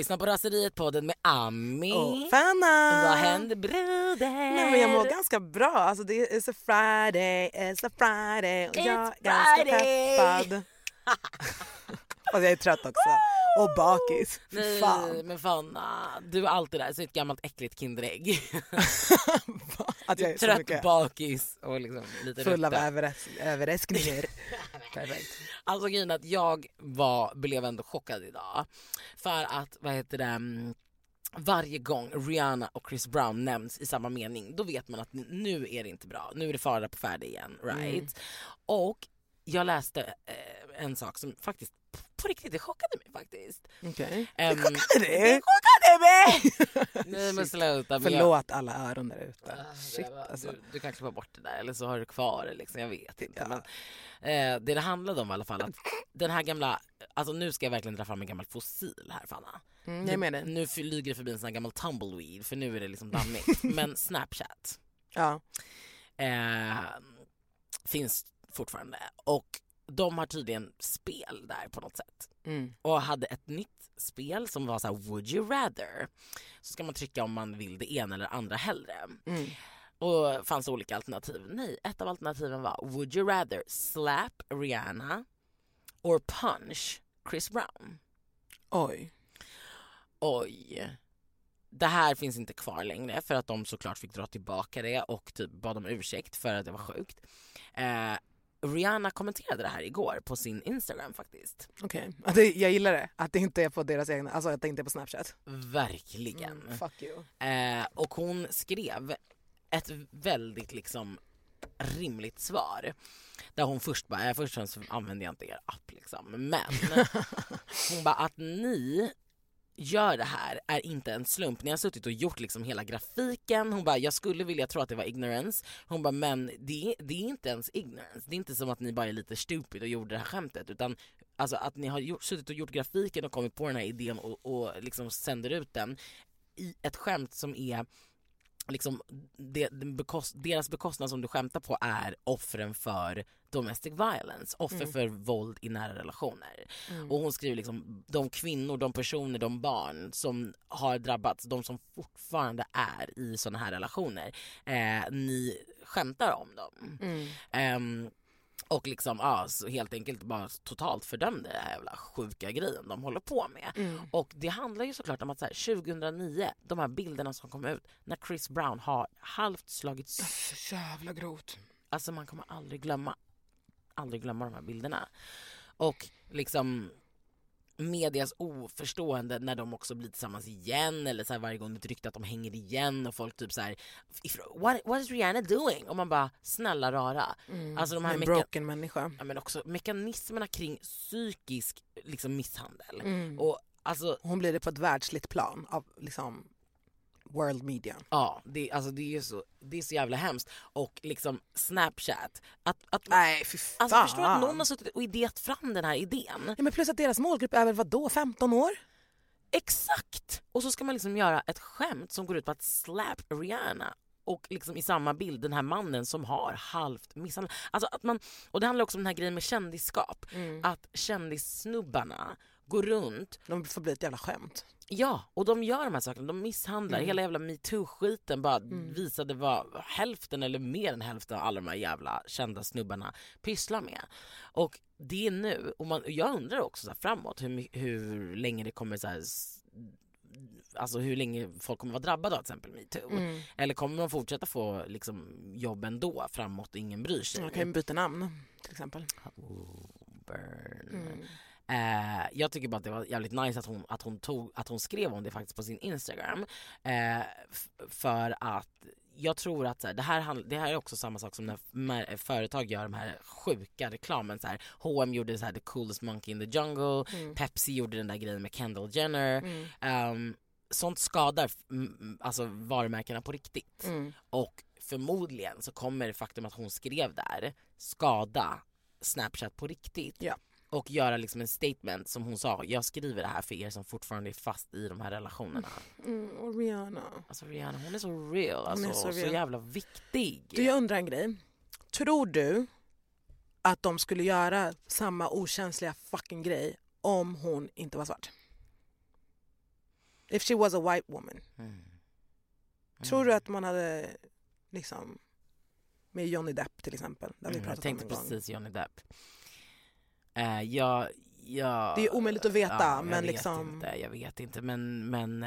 Lyssnar på Raseriet-podden med Ami. Och Fanna! Vad händer broder? Nej, men jag mår ganska bra. Alltså, det är a Friday, it's a Friday och It's jag är ganska peppad. Fast jag är trött också. Och bakis. Nej Fan. men Fanna, du är alltid där så ett gammalt äckligt Kinderägg. Att jag är så Trött, mycket bakis och liksom lite full av överras- överraskningar. Perfekt. Alltså grejen att jag var, blev ändå chockad idag. För att, vad heter det, mm, varje gång Rihanna och Chris Brown nämns i samma mening då vet man att nu är det inte bra. Nu är det fara på färde igen. Right? Och jag läste eh, en sak som faktiskt på riktigt det chockade mig faktiskt. Okej. Ehm, chockade dig? Det chockade mig! Nej men sluta. men jag- Förlåt alla öron där ute. Ah, Shit det var- alltså. du, du kan klippa bort det där eller så har du kvar det liksom, jag vet inte. Ja. Men, eh, det det handlade om i alla fall att den här gamla, alltså nu ska jag verkligen dra fram en gammal fossil här Fanna. Mm, jag med dig. Nu flyger det förbi en sån här gammal tumbleweed för nu är det liksom dammigt. Men Snapchat Ja. eh, finns fortfarande och de har tydligen spel där på något sätt Mm. och hade ett nytt spel som var så här would you rather. Så ska man trycka om man vill det ena eller andra hellre. Mm. Och fanns olika alternativ. Nej, ett av alternativen var Would you rather slap Rihanna or punch Chris Brown? Oj. Oj. Det här finns inte kvar längre för att de såklart fick dra tillbaka det och typ bad om ursäkt för att det var sjukt. Eh, Rihanna kommenterade det här igår på sin Instagram faktiskt. Okej. Det- Jag gillar det. Att det inte är på deras egna, alltså att det inte är på Snapchat. Verkligen. Mm, fuck you. Eh, och hon skrev ett väldigt liksom rimligt svar. Där hon först bara, först och främst använder jag inte er app liksom. Men hon bara att ni gör det här är inte en slump. Ni har suttit och gjort liksom hela grafiken. Hon bara, jag skulle vilja tro att det var ignorance. Hon bara, men det, det är inte ens ignorance. Det är inte som att ni bara är lite stupid och gjorde det här skämtet. Utan alltså att ni har gjort, suttit och gjort grafiken och kommit på den här idén och, och liksom sänder ut den i ett skämt som är liksom det, den bekost, deras bekostnad som du skämtar på är offren för domestic violence, offer Mm. för våld i nära relationer. Mm. Och hon skriver liksom de kvinnor, de personer, de barn som har drabbats, de som fortfarande är i såna här relationer. Eh, ni skämtar om dem. Mm. Ehm, och liksom ja, helt enkelt bara totalt fördömde den här jävla sjuka grejen de håller på med. Mm. Och det handlar ju såklart om att så här, 2009, de här bilderna som kom ut när Chris Brown har halvt slagits Så jävla grovt. Alltså man kommer aldrig glömma, aldrig glömma de här bilderna. Och liksom medias oförstående när de också blir tillsammans igen eller så här varje gång det är ett rykte att de hänger igen och folk typ så här "If- what, what is Rihanna doing? Och man bara snälla rara. Mm. Alltså de här en broken människa. Ja, men också mekanismerna kring psykisk liksom, misshandel. Mm. Och alltså Hon blir det på ett världsligt plan av liksom world media. Ja, det, alltså det, är så, det är så jävla hemskt. Och liksom Snapchat. Att, att, Nej fy fan. alltså förstår att någon har suttit och idéat fram den här idén? ja, men plus att deras målgrupp är väl vadå 15 år? Exakt! Och så ska man liksom göra ett skämt som går ut på att slap Rihanna och liksom i samma bild den här mannen som har halvt misshandlat. Alltså att man, och det handlar också om den här grejen med kändisskap. Att kändissnubbarna går runt De får bli ett jävla skämt. Ja, och de gör de här sakerna. De misshandlar. Mm. Hela jävla metoo-skiten bara visade vad hälften eller mer än hälften av alla de här jävla kända snubbarna pysslar med. Och det är nu, och man, jag undrar också så framåt hur, hur länge det kommer så här, Alltså hur länge folk kommer vara drabbade av till exempel metoo. Mm. Eller kommer de fortsätta få liksom, jobb ändå framåt och ingen bryr sig? Man kan ju byta namn till exempel. Oh, burn. Mm. Eh, jag tycker bara att det var jävligt nice att hon, att hon, tog, att hon skrev om det faktiskt på sin Instagram. Eh, för att jag tror att här, det, här handl- det här är också samma sak som när företag gör de här sjuka reklamen. Så här, H&M gjorde så här, the coolest monkey in the jungle, Mm. Pepsi gjorde den där grejen med Kendall Jenner. Mm. Ehm, sånt skadar alltså varumärkena på riktigt. Mm. Och förmodligen så kommer det faktum att hon skrev där skada Snapchat på riktigt. Ja. Och göra liksom en statement som hon sa, jag skriver det här för er som fortfarande är fast i de här relationerna. Mm. Och Rihanna. Alltså Rihanna hon är så real, alltså, är så så, real. jävla viktig. Du, jag undrar en grej. Tror du att de skulle göra samma okänsliga fucking grej om hon inte var svart? If she was a white woman. Mm. Tror du att man hade liksom med Johnny Depp till exempel? Har vi Mm, jag pratat om tänkte en gång. precis Johnny Depp. Uh, jag, jag, Det är omöjligt att veta, ja, men jag liksom- Vet inte, jag vet inte men, men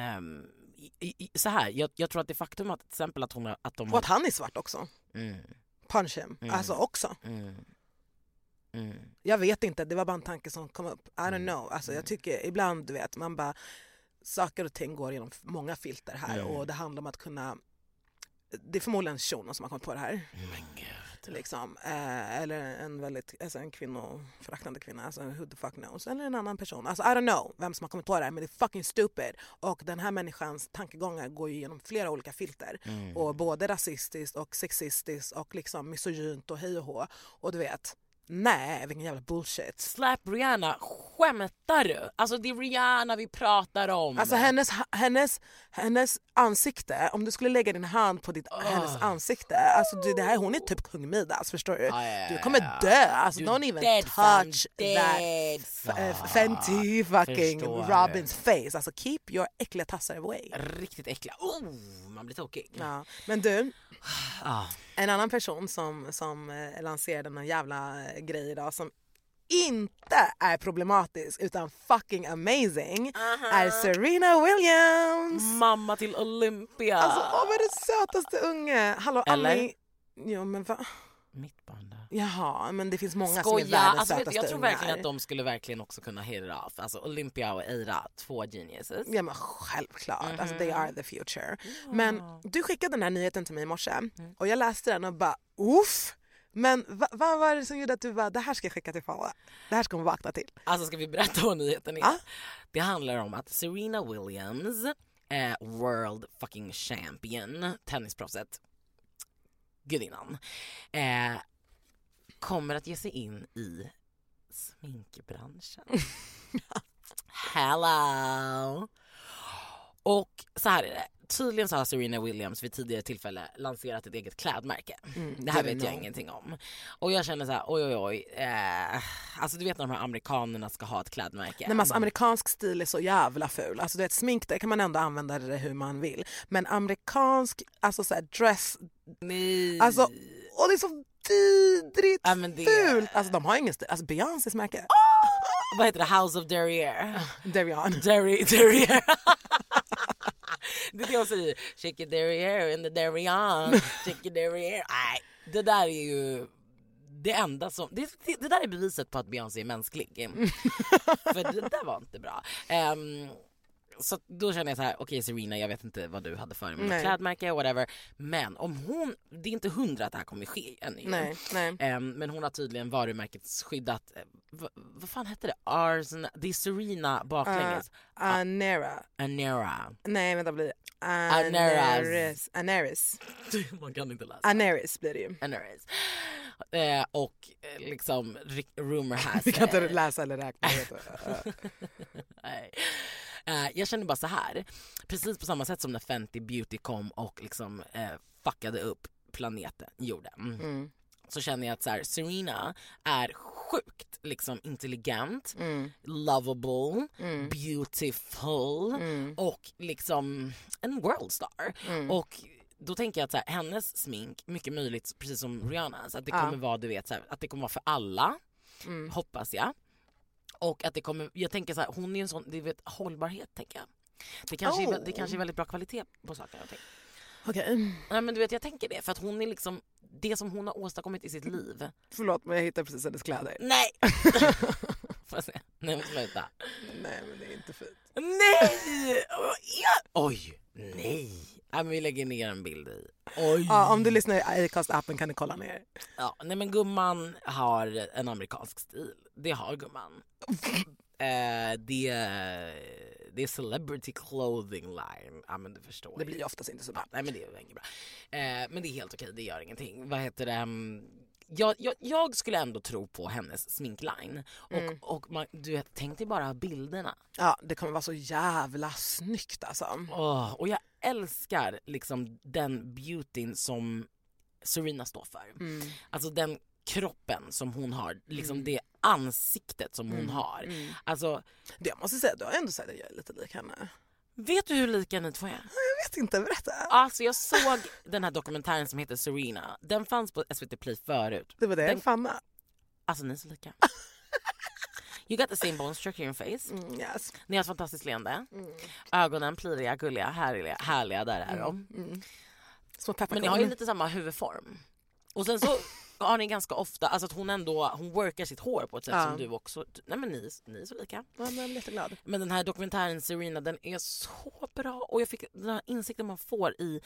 i, i, så här, jag, jag tror att det faktum att till exempel att, hon, att de Och att han är svart också. Mm, Punch him. Mm. Alltså också. mm, mm. Jag vet inte, det var bara en tanke som kom upp. I don't Mm. know. Alltså, Mm. jag tycker ibland, du vet, man bara... Saker och ting går genom många filter här Mm. och det handlar om att kunna... Det är förmodligen shunon som har kommit på det här. Men gud. Liksom. Eh, eller en väldigt alltså en kvinnoföraktande kvinna. Alltså who the fuck knows. Eller en annan person. Alltså I don't know vem som har kommit på det här men det är fucking stupid. Och den här människans tankegångar går ju genom flera olika filter. Mm. Och både rasistiskt och sexistiskt och liksom misogynt och hej och hå. Och du vet, nej vilken jävla bullshit. Slap Rihanna, skämtar du? Alltså det är Rihanna vi pratar om. Alltså hennes, hennes, hennes ansikte, om du skulle lägga din hand på ditt, Ah. hennes ansikte, alltså du, det här, hon är typ kung Midas förstår du? Ja, ja, Du kommer ja. dö, alltså Du don't even touch that dead F- son. Fenty fucking Förstår. Robins face. Alltså keep your äckliga tassar away. Riktigt äckliga. Oh, man blir tokig. Ja. Men du, Ah. en annan person som, som eh, lanserade en jävla eh, grej idag som inte är problematisk utan fucking amazing är Serena Williams. Mamma till Olympia. Alltså åh vad är det sötaste unge. Hallå Eller? Annie. Jo men va? Mitt barn där. Jaha men det finns många som är Skoja! världens Alltså, sötaste jag tror ungar. verkligen att de skulle verkligen också kunna hit it off. Alltså Olympia och Eira, två geniuses. Ja men självklart, alltså they Mhm. are the future. Men du skickade den här nyheten till mig i morse Mm. och jag läste den och bara uff. Men va- vad var det som gjorde att du bara det här ska jag skicka till Paula? Det här ska hon vakna till. Alltså ska vi berätta vad nyheten är? Ja. Det handlar om att Serena Williams, eh, world fucking champion, tennisproffset, gudinnan, eh, kommer att ge sig in i sminkbranschen. Hello! Och så här är det. Tydligen så har Serena Williams vid tidigare tillfälle lanserat ett eget klädmärke. det här vet jag ingenting om. Och jag känner så här, oj oj oj. Eh, alltså du vet när de här amerikanerna ska ha ett klädmärke. Nej, men alltså, amerikansk stil är så jävla ful. Alltså, du vet, smink det kan man ändå använda det hur man vill. Men amerikansk alltså, så här, dress, Nej. alltså, och det är så vidrigt Ja, det- fult. Alltså, de har ingen stil. Alltså, Beyoncés märke. Vad heter det? House of Derriere? Darian. Derry, derriere. det är det hon säger. Shake derriere in the derriere. Shake derriere. Nej, det där är ju det enda som... Det, det, där är beviset på att Beyoncé är mänsklig. För det där var inte bra. Ehm, så då känner jag så här, okej Serena jag vet inte vad du hade för dig med klädmärke whatever. Men om hon, det är inte hundra att det här kommer ske ju. Nej, nej. Ehm, men hon har tydligen varumärkesskyddat, eh, vad, vad fan hette det? Arsen, det är Serena baklänges. Anera. Anera. Nej vänta blir det Aneras. Aneris. Aneris. Man kan inte läsa. Aneris blir det ju. Aneris. Eh, och eh, liksom rumor has Vi kan inte läsa eller räkna. Nej. Eh, jag känner bara så här. precis på samma sätt som när Fenty Beauty kom och liksom eh, fuckade upp planeten, jorden. Mm. Så känner jag att så här, Serena är sjukt liksom intelligent, Mm. lovable, Mm. beautiful Mm. och liksom en worldstar. Mm. Och då tänker jag att så här, hennes smink, mycket möjligt precis som Rihannas, att det Ja. kommer vara du vet, så här, att det kommer vara för alla, Mm. hoppas jag. Och att det kommer, jag tänker så här, hon är en sån, det är vet, hållbarhet tänker jag. Det kanske, är, vä- det Oh. kanske är väldigt bra kvalitet på saker och ting. Okej, Nej men du vet jag tänker det för att hon är liksom det som hon har åstadkommit i sitt liv. förlåt men jag hittade precis hennes kläder. Nej! Får jag se? Nej men sluta. Nej men det är inte fint. Nej! Ja. Oj, nej. Ja, men vi lägger ner en bild i. Oj. Ja, om du lyssnar i Acast-appen kan du kolla ner. Ja, nej men gumman har en amerikansk stil. Det har gumman. eh, det, det är celebrity clothing line. Ja men du förstår. Det blir ju oftast inte så bra. Ja, nej men det är inget bra. Eh, men det är helt okej, det gör ingenting. Vad heter det? Jag, jag, jag skulle ändå tro på hennes sminkline. Och, Mm. och man, du vet, tänk dig bara bilderna. Ja, det kommer vara så jävla snyggt alltså. Åh, och jag älskar liksom den beautyn som Serena står för. Mm. Alltså den kroppen som hon har, liksom Mm. det ansiktet som hon Mm. har. Mm. Alltså, Det jag måste säga, du har ändå sagt att jag är lite lik henne. Vet du hur lika ni två är? Jag vet inte, berätta. Alltså jag såg den här dokumentären som heter Serena. Den fanns på SVT Play förut. Det var det, Den- Fanna. Alltså ni är så lika. You got the same bone structure in your face. Mm, yes. Ni har ett fantastiskt leende. Mm. Ögonen pliriga, gulliga, härliga, härliga där är de. Mm. Små Men ni har ju lite samma huvudform. Och sen så har ni ganska ofta, alltså att hon ändå, hon workar sitt hår på ett sätt Ja. som du också, nej men ni, ni är så lika. Ja, men jag blir jätteglad. Men den här dokumentären Serena den är så bra och jag fick den här insikten man får i,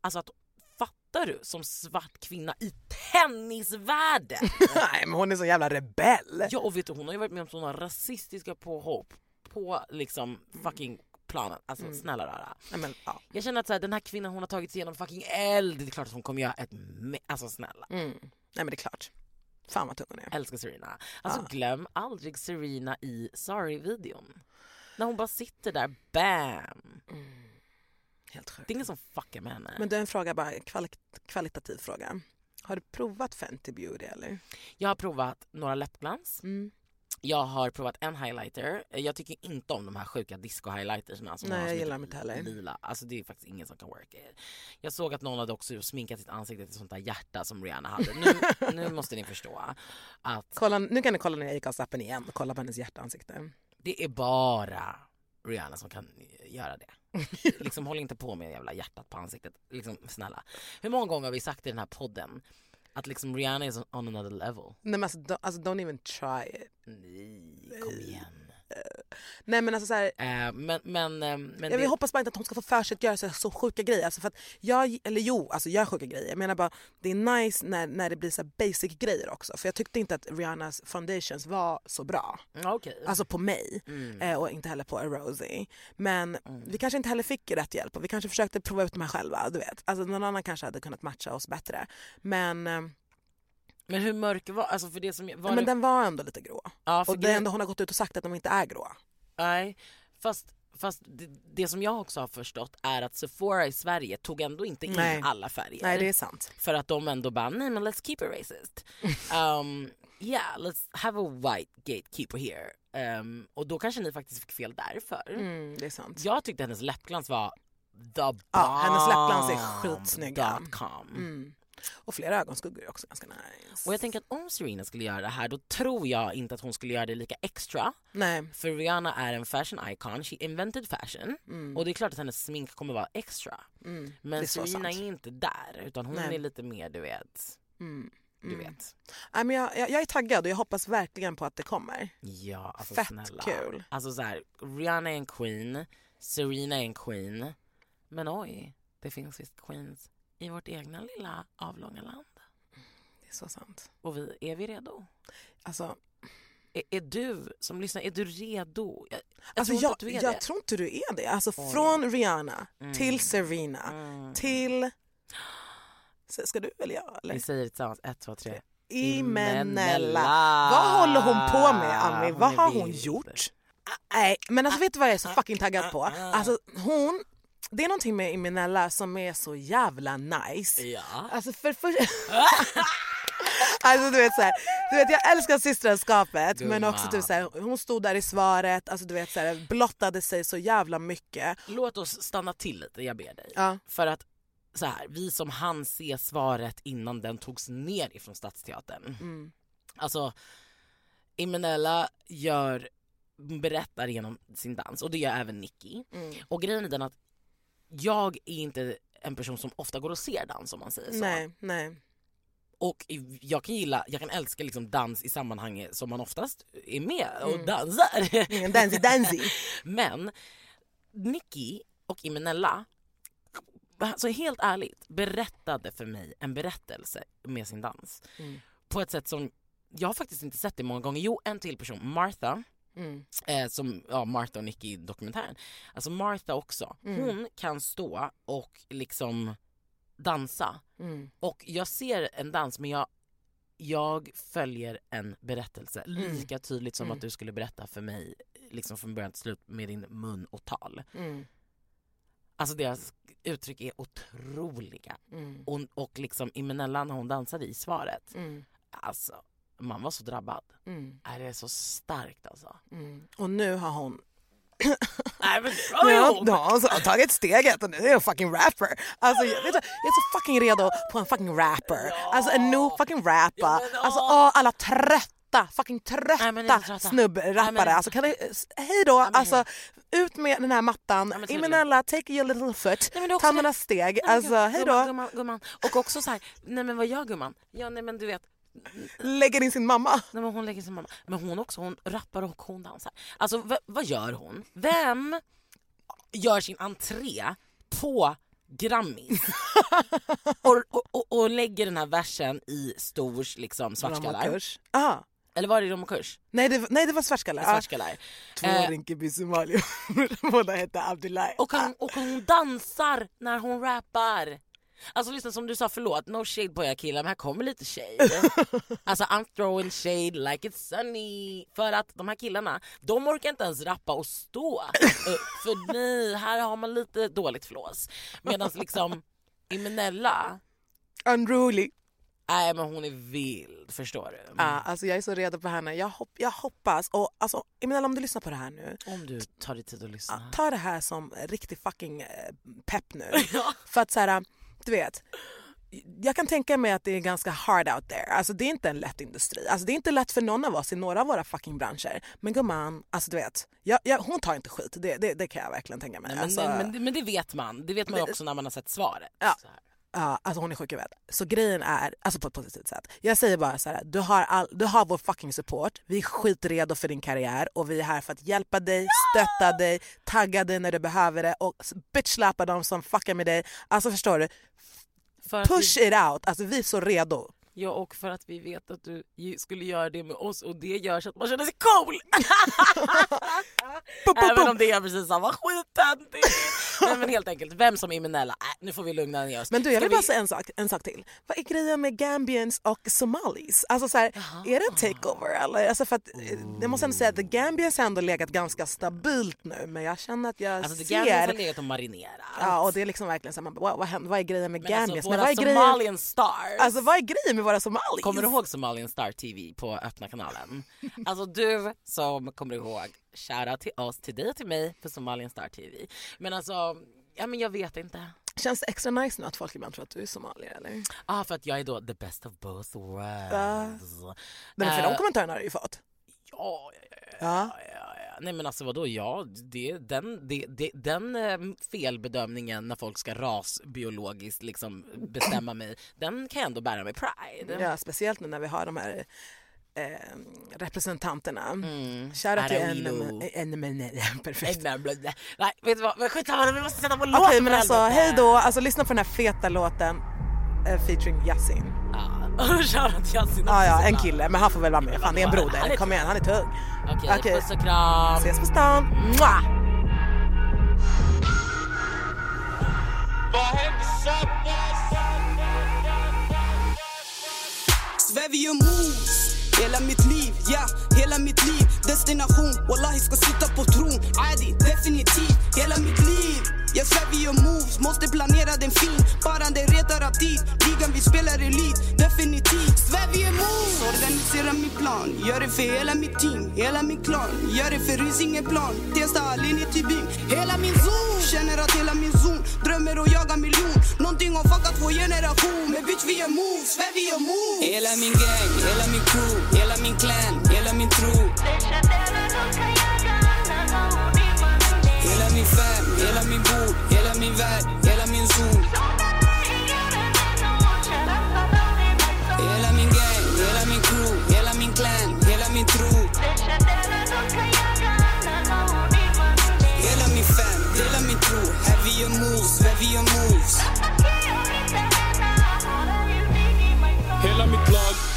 alltså att fattar du som svart kvinna i tennisvärlden? Nej men hon är så jävla rebell. ja och vet du hon har ju varit med om sådana rasistiska påhopp på liksom fucking planen. Alltså Mm. snälla rara. Nej, men, ja. Jag känner att så här, den här kvinnan hon har tagit sig igenom fucking eld, det är klart att hon kommer göra ett, alltså snälla. mm. Nej men det är klart. Fan vad tung hon är. Älskar Serena. Alltså Ja. glöm aldrig Serena i Sorry-videon. När hon bara sitter där, bam! Helt sjukt. Det är ingen som fuckar med henne. Men du en fråga bara, kvali- kvalitativ fråga. Har du provat Fenty Beauty eller? Jag har provat några läppglans. Mm. Jag har provat en highlighter. Jag tycker inte om de här sjuka disco-highlightersna. som Nej, har jag gillar dem inte heller. Lila. Alltså det är faktiskt ingen som kan work it. Jag såg att någon hade också sminkat sitt ansikte till sånt där hjärta som Rihanna hade. Nu, nu måste ni förstå att Kolla, nu kan ni kolla när jag gick av appen igen och kolla på hennes hjärtansikte. det är bara Rihanna som kan göra det. liksom håll inte på med jävla hjärtat på ansiktet. Liksom, snälla. Hur många gånger har vi sagt i den här podden att liksom Rihanna is on another level? Nej men alltså, don't, alltså don't even try it. Nej, kom igen. Nej men alltså så här, Eh, men men, eh, men jag det, hoppas bara inte att hon ska få för sig att göra så, så sjuka grejer. Alltså för att jag, eller jo, alltså gör sjuka grejer. Jag menar bara det är nice när, när det blir så basic grejer också. För jag tyckte inte att Rihannas foundations var så bra. Ja, Okej. Alltså på mig. Mm. Eh, och inte heller på Rosie. Men Mm. vi kanske inte heller fick rätt hjälp och vi kanske försökte prova ut de här själva. Du vet. Alltså någon annan kanske hade kunnat matcha oss bättre. Men, eh, Men hur mörk var alltså för det som var men det, den var ändå lite grå. Ja, Och det ändå hon har gått ut och sagt att de inte är grå. Nej, fast, fast det, det som jag också har förstått är att Sephora i Sverige tog ändå inte in Nej. alla färger. Nej det är sant. För att de ändå bara, nej men let's keep it racist. um, yeah, let's have a white gatekeeper here. Um, och då kanske ni faktiskt fick fel därför. Mm, det är sant. Jag tyckte hennes läppglans var the bomb. Ja, hennes läppglans är skitsnygga. Mm. Och flera ögonskuggor är också ganska nice. Och jag tänker att om Serena skulle göra det här då tror jag inte att hon skulle göra det lika extra. Nej. För Rihanna är en fashion icon, she invented fashion. Mm. Och det är klart att hennes smink kommer vara extra. Mm. Men är Serena är inte där utan hon Nej. är lite mer du vet. Mm. Du Mm. vet. Nej, men jag, jag, jag är taggad och jag hoppas verkligen på att det kommer. Ja, alltså Fett snälla. kul. Alltså så här, Rihanna är en queen, Serena är en queen. Men oj, det finns visst queens i vårt egna lilla avlånga land. Det är så sant. Och vi, är vi redo? Alltså, Är, är du som lyssnar, är du redo? Jag, jag alltså tror inte jag, är jag tror inte du är det. Alltså Oj. från Rihanna Mm. till Serena Mm. till... Ska du eller jag? Vi Eller? säger det tillsammans, ett, två, tre. Imenella. Vad håller hon på med Ami? Vad har hon gjort? Nej men alltså vet du vad jag är så fucking taggad på? Alltså hon, det är någonting med Imenella som är så jävla nice. Ja. Alltså för, för... Alltså du vet så här, du vet jag älskar systraskapet men Gumman. också typ så här, hon stod där i svaret, alltså du vet så här, blottade sig så jävla mycket. Låt oss stanna till lite, jag ber dig. Ja. För att så här, vi som hann se svaret innan den togs ner ifrån Stadsteatern. Mm. Alltså, Imenella gör, berättar genom sin dans och det gör även Nicky. Mm. Och grejen är den att jag är inte en person som ofta går och ser dans om man säger så. Nej, nej. Och jag kan gilla, jag kan älska liksom dans i sammanhang som man oftast är med och Mm. dansar. Dansy dansy. Men Nicky och Imenella, alltså helt ärligt, berättade för mig en berättelse med sin dans. Mm. På ett sätt som jag har faktiskt inte sett det många gånger. Jo, en till person, Martha, Mm. eh, som ja, Martha och Nicky i dokumentären. Alltså Martha också, Mm. hon kan stå och liksom dansa. Mm. Och jag ser en dans men jag, jag följer en berättelse lika tydligt som Mm. att du skulle berätta för mig liksom från början till slut med din mun och tal. Mm. Alltså deras uttryck är otroliga. Mm. Och, och liksom Imenella när hon dansade i svaret, Mm. alltså man var så drabbad. Mm. Är det är så starkt alltså. Mm. Och nu har hon... Nej, men Ja, då har hon så tagit steget och nu är jag fucking rapper. Alltså, jag, vet du, jag är så fucking redo på en fucking rapper. Alltså en new fucking rapper. Ja, men, Alltså åh. alla trötta, fucking Nej, men inte trötta trötta. snubbrappare. Nej, Alltså kan du, hej då, men- alltså ut med den här mattan. Imenella, take your little foot. Nej, Ta några steg. Nej, Alltså hej Gumman, då. gumman, gumman. Och också så här, nej men vad gör gumman? Ja nej men du vet, Lägger in sin mamma. nej, men hon lägger sin mamma. Men hon också, hon rappar och hon dansar. Alltså v- vad gör hon? Vem gör sin entré på Grammis och, och, och, och lägger den här versen i stors liksom svartskallar? Ah. Eller var det Rom och Kurs? Nej, det, nej det var svartskallar. Ah. Svartskallar. Två Eh, Rinkeby somalier. Båda hette Abdullahi. Och hon, och hon dansar när hon rappar. Alltså lyssna som du sa, förlåt, no shade på er killar men här kommer lite shade. Alltså I'm throwing shade like it's sunny. För att de här killarna, de orkar inte ens rappa och stå. upp. För nej, här har man lite dåligt flås. Medan liksom Imenella, Unruly. nej men hon är vild, förstår du? Ja, alltså jag är så redo på henne. Jag, hopp, jag hoppas, och alltså, Eminella om du lyssnar på det här nu, Om du tar dig tid att lyssna. ta det här som riktig fucking eh, pepp nu. Ja. För att så här, du vet, jag kan tänka mig att det är ganska hard out there. Alltså det är inte en lätt industri. Alltså det är inte lätt för någon av oss i några av våra fucking branscher. Men gumman, alltså du vet, jag, jag, hon tar inte skit. Det, det, det kan jag verkligen tänka mig. Nej, men, alltså, men, men, men det vet man, det vet man också när man har sett svaret. Ja. Alltså hon är sjuk i huvudet. Så grejen är, alltså på ett positivt sätt. Jag säger bara så här, du har, all, du har vår fucking support. Vi är skitredo för din karriär och vi är här för att hjälpa dig, stötta dig, tagga dig när du behöver det och bitchlappa dem som fuckar med dig. Alltså förstår du? För att vi- Push it out. Alltså vi är så redo. Ja, och för att vi vet att du skulle göra det med oss och det gör så att man känner sig cool. Även om det är precis samma skittöntigt. Nej men helt enkelt, vem som är Imenella? Äh, nu får vi lugna ner oss. Men du jag vill vi- bara säga en sak, en sak till. Vad är grejen med Gambians och Somalis? Alltså så här, är det en takeover eller? Alltså för att, eh, jag måste ändå säga att The Gambians har ändå legat ganska stabilt nu men jag känner att jag Alltså, ser Gambians har legat och marinerat. Ja och det är liksom verkligen såhär, man bara, vad, händer? vad är grejen med men alltså, Gambians? våra men vad är grejen, Somalian stars. alltså vad är grejen med våra somalis? Kommer du ihåg Somalian Star TV på öppna kanalen? Alltså du som kommer ihåg, shoutout till oss, till dig och till mig för Somalian Star TV. Men alltså, ja men jag vet inte. Känns det extra nice nu att folk ibland tror att du är somalier eller? Ah, för att jag är då the best of both worlds. Men för Eh, de kommentarerna har du ju fått. Ja, ja, ja, Ja. ja, ja, ja. Nej men alltså vadå, ja, det, den, det, det, den eh, felbedömningen när folk ska rasbiologiskt liksom bestämma mig, den kan jag ändå bära med pride. Ja, speciellt nu när vi har de här eh, representanterna. Mm. Shoutout till en, perfekt. Nej, vet du vad, Men skitsamma, vi måste sätta på Okej låten men för alltså hej då, alltså lyssna på den här feta låten eh, featuring Yasin. Ja, shoutout till Yasin Ja ja, en kille men han får väl vara med. Fan det är en broder, kom igen han är tung. Okej, Okej. puss och kram. Ses på stan. Mwah! Sverige moves Hela mitt liv, ja, hela mitt liv. Destination, wallahi ska sitta på tron. Adi, definitivt, hela mitt liv. Jag Sverige moves, måste planera den fin Bara det retar av tid, ligan vi spelar elit. Definitivt, Sverige moves. Organisera min plan, gör det för hela mitt team Hela min klan, gör det för Rysingeplan Testa linje till byn, hela min zon. Känner att hela min zon drömmer och jagar miljon. Någonting har fuckat vår generation. Men bitch vi är moves, Sverige moves. Hela min gang, hela min crew, hela min clan, hela min tro min fam, hela min bord, hela min värld, hela min zon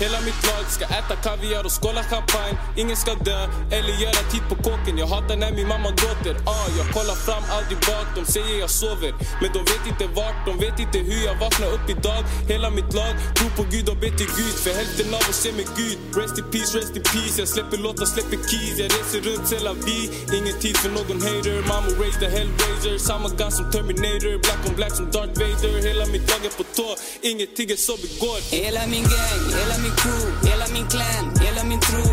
hela mitt lag ska äta kaviar och skåla champagne. Ingen ska dö eller göra tid på kåken. Jag hatar när min mamma gråter. Ah, Jag kollar fram, aldrig bak De säger jag sover. Men de vet inte vart, de vet inte hur jag vaknar upp idag. Hela mitt lag tror på Gud och ber till Gud. För hälften av oss är med Gud. Rest in peace, rest in peace. Jag släpper låtar, släpper keys. Jag reser runt Tel Aviv Ingen tid för någon hater. Mamma raised the hellraiser. Samma gun som Terminator. Black on black som Darth Vader. Hela mitt lag är på tå. Ingenting är så begår Hela min gang, hela min min crew, hela min clan, hela min tro.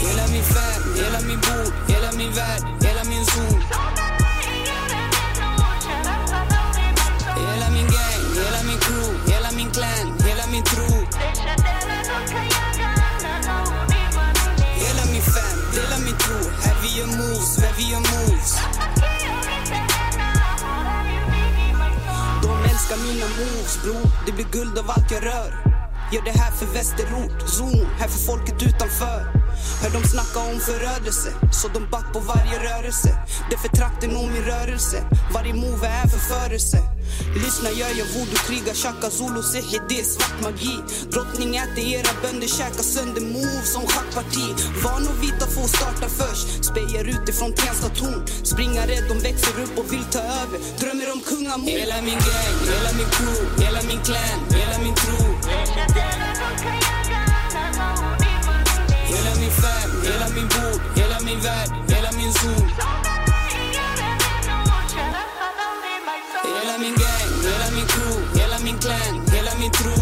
Hela min fam, hela min bord, hela min värld. Älskar mina moves bro, det blir guld av allt jag rör. Gör det här för västerort, zon, här för folket utanför. Hör de snacka om förödelse, så de back på varje rörelse. Det för trakten och min rörelse, varje move är förförelse Lyssna, gör jag voodoo, krigar, shaka zulu, sehi, det är svart magi. Drottning äter era bönder, käkar sönder moves som schackparti. Van och vita får starta först, spejar utifrån Tensta torn. Springa rädd, de växer upp och vill ta över. Drömmer om kungamord. Hela min gang, hela min crew, hela min clan, hela min tro. Hela min fam, hela min bord, hela min värld, hela min zon. Hela min clan, hela